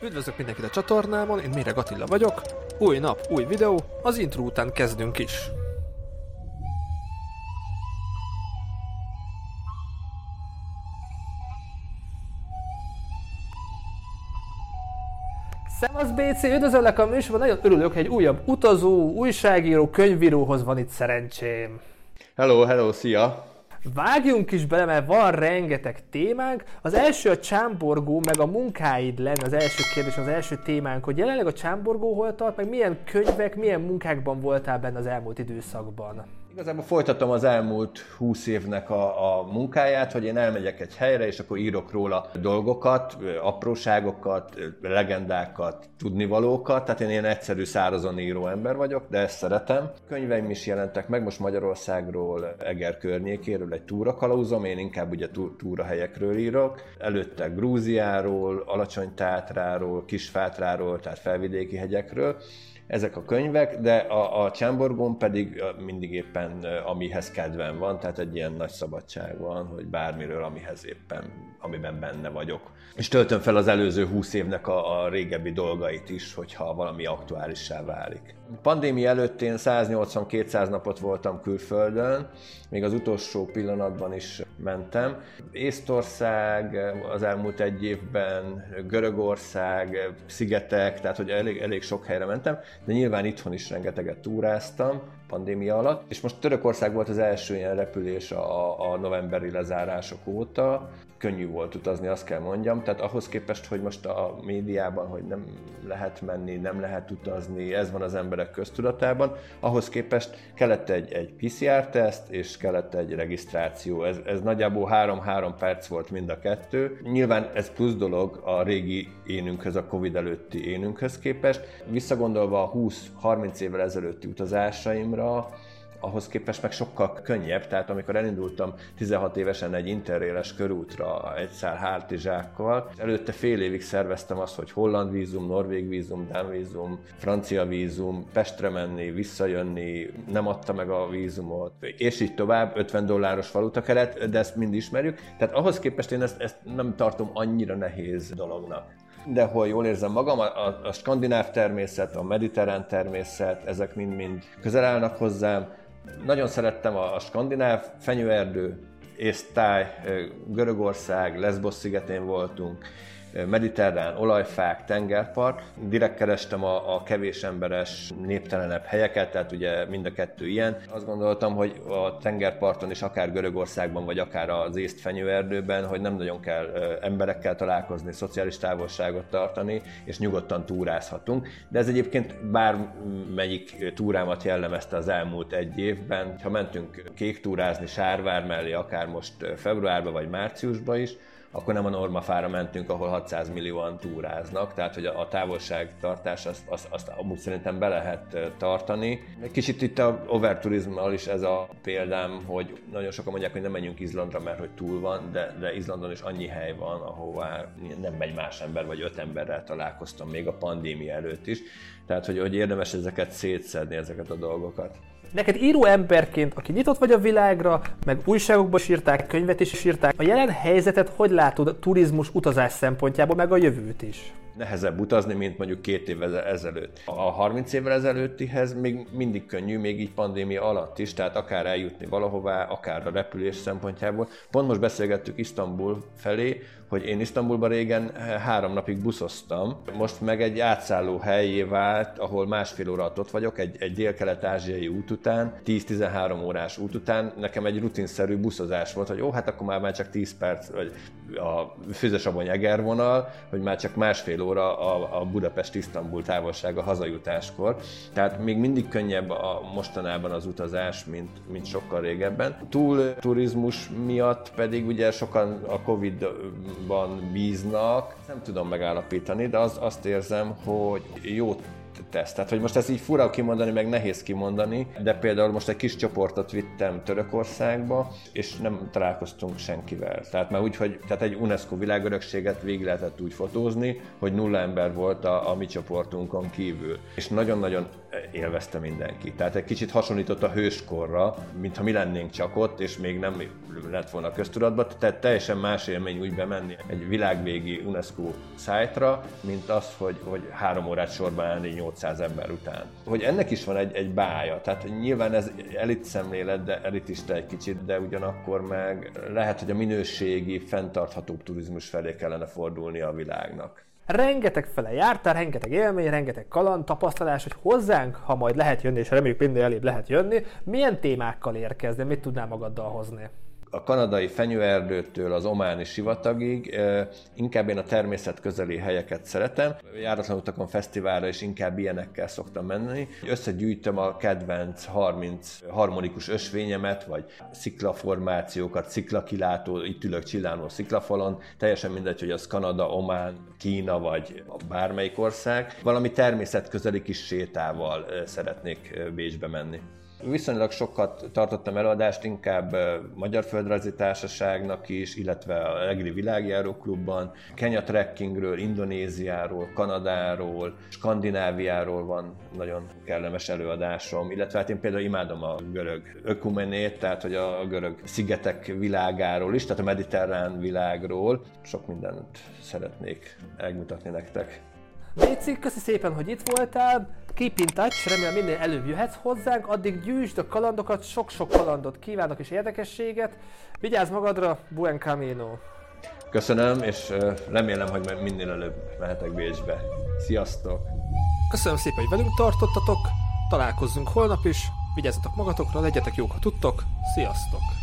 Üdvözlök mindenkit a csatornámon, én Méreg Attila vagyok. Új nap, új videó, az intro után kezdünk is. Szevasz BC, üdvözöllek a műsorban, nagyon örülök, hogy egy újabb utazó, újságíró, könyvíróhoz van itt szerencsém. Hello, hello, szia! Vágjunk is bele, mert van rengeteg témánk. Az első a csámborgó, meg a munkáid lenne az első kérdés, az első témánk, hogy jelenleg a csámborgó hol tart, meg milyen könyvek, milyen munkákban voltál benne az elmúlt időszakban. Igazából folytatom az elmúlt húsz évnek a, a munkáját, hogy én elmegyek egy helyre, és akkor írok róla dolgokat, apróságokat, legendákat, tudnivalókat, tehát én ilyen egyszerű szárazon író ember vagyok, de ezt szeretem. Könyveim is jelentek meg, most Magyarországról, Eger környékéről egy túrakalauzom, én inkább ugye túrahelyekről írok. Előtte Grúziáról, Alacsony Tátráról, Kisfátráról, tehát felvidéki hegyekről ezek a könyvek, de a, a Csámborgón pedig mindig éppen amihez kedvem van, tehát egy ilyen nagy szabadság van, hogy bármiről, amihez éppen, amiben benne vagyok. És töltöm fel az előző húsz évnek a, a régebbi dolgait is, hogyha valami aktuálissá válik. Pandémia előtt én 180-200 napot voltam külföldön, még az utolsó pillanatban is mentem. Észtország az elmúlt egy évben, Görögország, szigetek, tehát hogy elég, elég sok helyre mentem, de nyilván itthon is rengeteget túráztam pandémia alatt, és most Törökország volt az első ilyen repülés a, a novemberi lezárások óta, könnyű volt utazni, azt kell mondjam. Tehát ahhoz képest, hogy most a médiában, hogy nem lehet menni, nem lehet utazni, ez van az emberek köztudatában, ahhoz képest kellett egy, egy PCR-teszt, és kellett egy regisztráció. Ez, ez nagyjából 3-3 perc volt mind a kettő. Nyilván ez plusz dolog a régi énünkhöz, a Covid előtti énünkhöz képest. Visszagondolva a 20-30 évvel ezelőtti utazásaimra, ahhoz képest meg sokkal könnyebb, tehát amikor elindultam 16 évesen egy interréles körútra egy szár hátizsákkal, előtte fél évig szerveztem azt, hogy holland vízum, norvég vízum, dán vízum, francia vízum, Pestre menni, visszajönni, nem adta meg a vízumot, és így tovább, 50 dolláros keret, de ezt mind ismerjük, tehát ahhoz képest én ezt, ezt nem tartom annyira nehéz dolognak de hol jól érzem magam, a, a, a skandináv természet, a mediterrán természet, ezek mind-mind közel állnak hozzám, nagyon szerettem a, a skandináv fenyőerdő, Észtály, Görögország, Lesbos szigetén voltunk, mediterrán olajfák, tengerpart. Direkt kerestem a, a kevés emberes, néptelenebb helyeket, tehát ugye mind a kettő ilyen. Azt gondoltam, hogy a tengerparton is akár Görögországban, vagy akár az észt fenyőerdőben, hogy nem nagyon kell emberekkel találkozni, szociális távolságot tartani, és nyugodtan túrázhatunk. De ez egyébként bármelyik túrámat jellemezte az elmúlt egy évben. Ha mentünk kék túrázni Sárvár mellé, akár most februárban vagy márciusban is, akkor nem a normafára mentünk, ahol 600 millióan túráznak, tehát hogy a távolságtartás azt, azt, azt amúgy szerintem be lehet tartani. Kicsit itt a overturizmmal is ez a példám, hogy nagyon sokan mondják, hogy nem menjünk Izlandra, mert hogy túl van, de, de Izlandon is annyi hely van, ahová nem megy más ember, vagy öt emberrel találkoztam még a pandémia előtt is. Tehát, hogy, hogy érdemes ezeket szétszedni, ezeket a dolgokat. Neked író emberként, aki nyitott vagy a világra, meg újságokba sírták, könyvet is írták, a jelen helyzetet hogy látod a turizmus utazás szempontjából, meg a jövőt is? nehezebb utazni, mint mondjuk két évvel ezelőtt. A 30 évvel ezelőttihez még mindig könnyű, még így pandémia alatt is, tehát akár eljutni valahová, akár a repülés szempontjából. Pont most beszélgettük Isztambul felé, hogy én Isztambulban régen három napig buszoztam, most meg egy átszálló helyé vált, ahol másfél óra ott vagyok, egy, egy dél-kelet-ázsiai út után, 10-13 órás út után, nekem egy rutinszerű buszozás volt, hogy ó, hát akkor már, már csak 10 perc, vagy a Füzesabony Eger vonal, hogy már csak másfél óra a, a Budapest-Isztambul távolsága hazajutáskor. Tehát még mindig könnyebb a mostanában az utazás, mint, mint sokkal régebben. Túl turizmus miatt pedig ugye sokan a Covid-ban bíznak, nem tudom megállapítani, de az, azt érzem, hogy jót tesz. Tehát, hogy most ezt így fura kimondani, meg nehéz kimondani, de például most egy kis csoportot vittem Törökországba, és nem találkoztunk senkivel. Tehát már úgy, hogy tehát egy UNESCO világörökséget végig lehetett úgy fotózni, hogy nulla ember volt a, a mi csoportunkon kívül. És nagyon-nagyon élvezte mindenki. Tehát egy kicsit hasonlított a hőskorra, mintha mi lennénk csak ott, és még nem lett volna köztudatban. Tehát teljesen más élmény úgy bemenni egy világvégi UNESCO szájtra, mint az, hogy, hogy három órát sorban állni 800 ember után. Hogy ennek is van egy, egy bája. Tehát nyilván ez elit szemlélet, de elitista egy kicsit, de ugyanakkor meg lehet, hogy a minőségi, fenntarthatóbb turizmus felé kellene fordulni a világnak. Rengeteg fele jártál, rengeteg élmény, rengeteg kaland, tapasztalás, hogy hozzánk, ha majd lehet jönni, és reméljük minden elébb lehet jönni, milyen témákkal érkezni, mit tudnál magaddal hozni? A kanadai fenyőerdőtől az ománi sivatagig, inkább én a természet közeli helyeket szeretem. Járatlan utakon fesztiválra is inkább ilyenekkel szoktam menni. Összegyűjtöm a kedvenc 30 harmonikus ösvényemet, vagy sziklaformációkat, sziklakilátó, itt ülök csillánó sziklafalon, teljesen mindegy, hogy az Kanada, Omán, Kína vagy bármelyik ország. Valami természet közeli kis sétával szeretnék Bécsbe menni. Viszonylag sokat tartottam előadást, inkább Magyar Földrajzi Társaságnak is, illetve a Egri Világjáró Klubban. Kenya trekkingről, Indonéziáról, Kanadáról, Skandináviáról van nagyon kellemes előadásom, illetve hát én például imádom a görög ökumenét, tehát hogy a görög szigetek világáról is, tehát a mediterrán világról. Sok mindent szeretnék megmutatni nektek. Béci, köszi szépen, hogy itt voltál. Keep in touch, remélem minél előbb jöhetsz hozzánk, addig gyűjtsd a kalandokat, sok-sok kalandot kívánok és érdekességet. Vigyázz magadra, buen camino! Köszönöm, és remélem, hogy minél előbb mehetek Bécsbe. Sziasztok! Köszönöm szépen, hogy velünk tartottatok, találkozzunk holnap is, vigyázzatok magatokra, legyetek jók, ha tudtok, sziasztok!